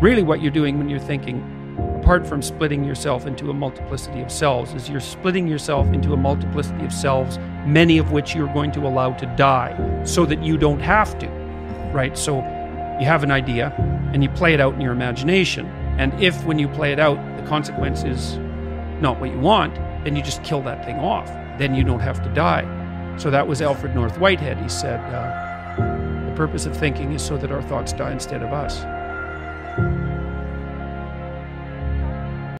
Really, what you're doing when you're thinking, apart from splitting yourself into a multiplicity of selves, is you're splitting yourself into a multiplicity of selves, many of which you're going to allow to die so that you don't have to, right? So you have an idea and you play it out in your imagination. And if, when you play it out, the consequence is not what you want, then you just kill that thing off. Then you don't have to die. So that was Alfred North Whitehead. He said, uh, The purpose of thinking is so that our thoughts die instead of us.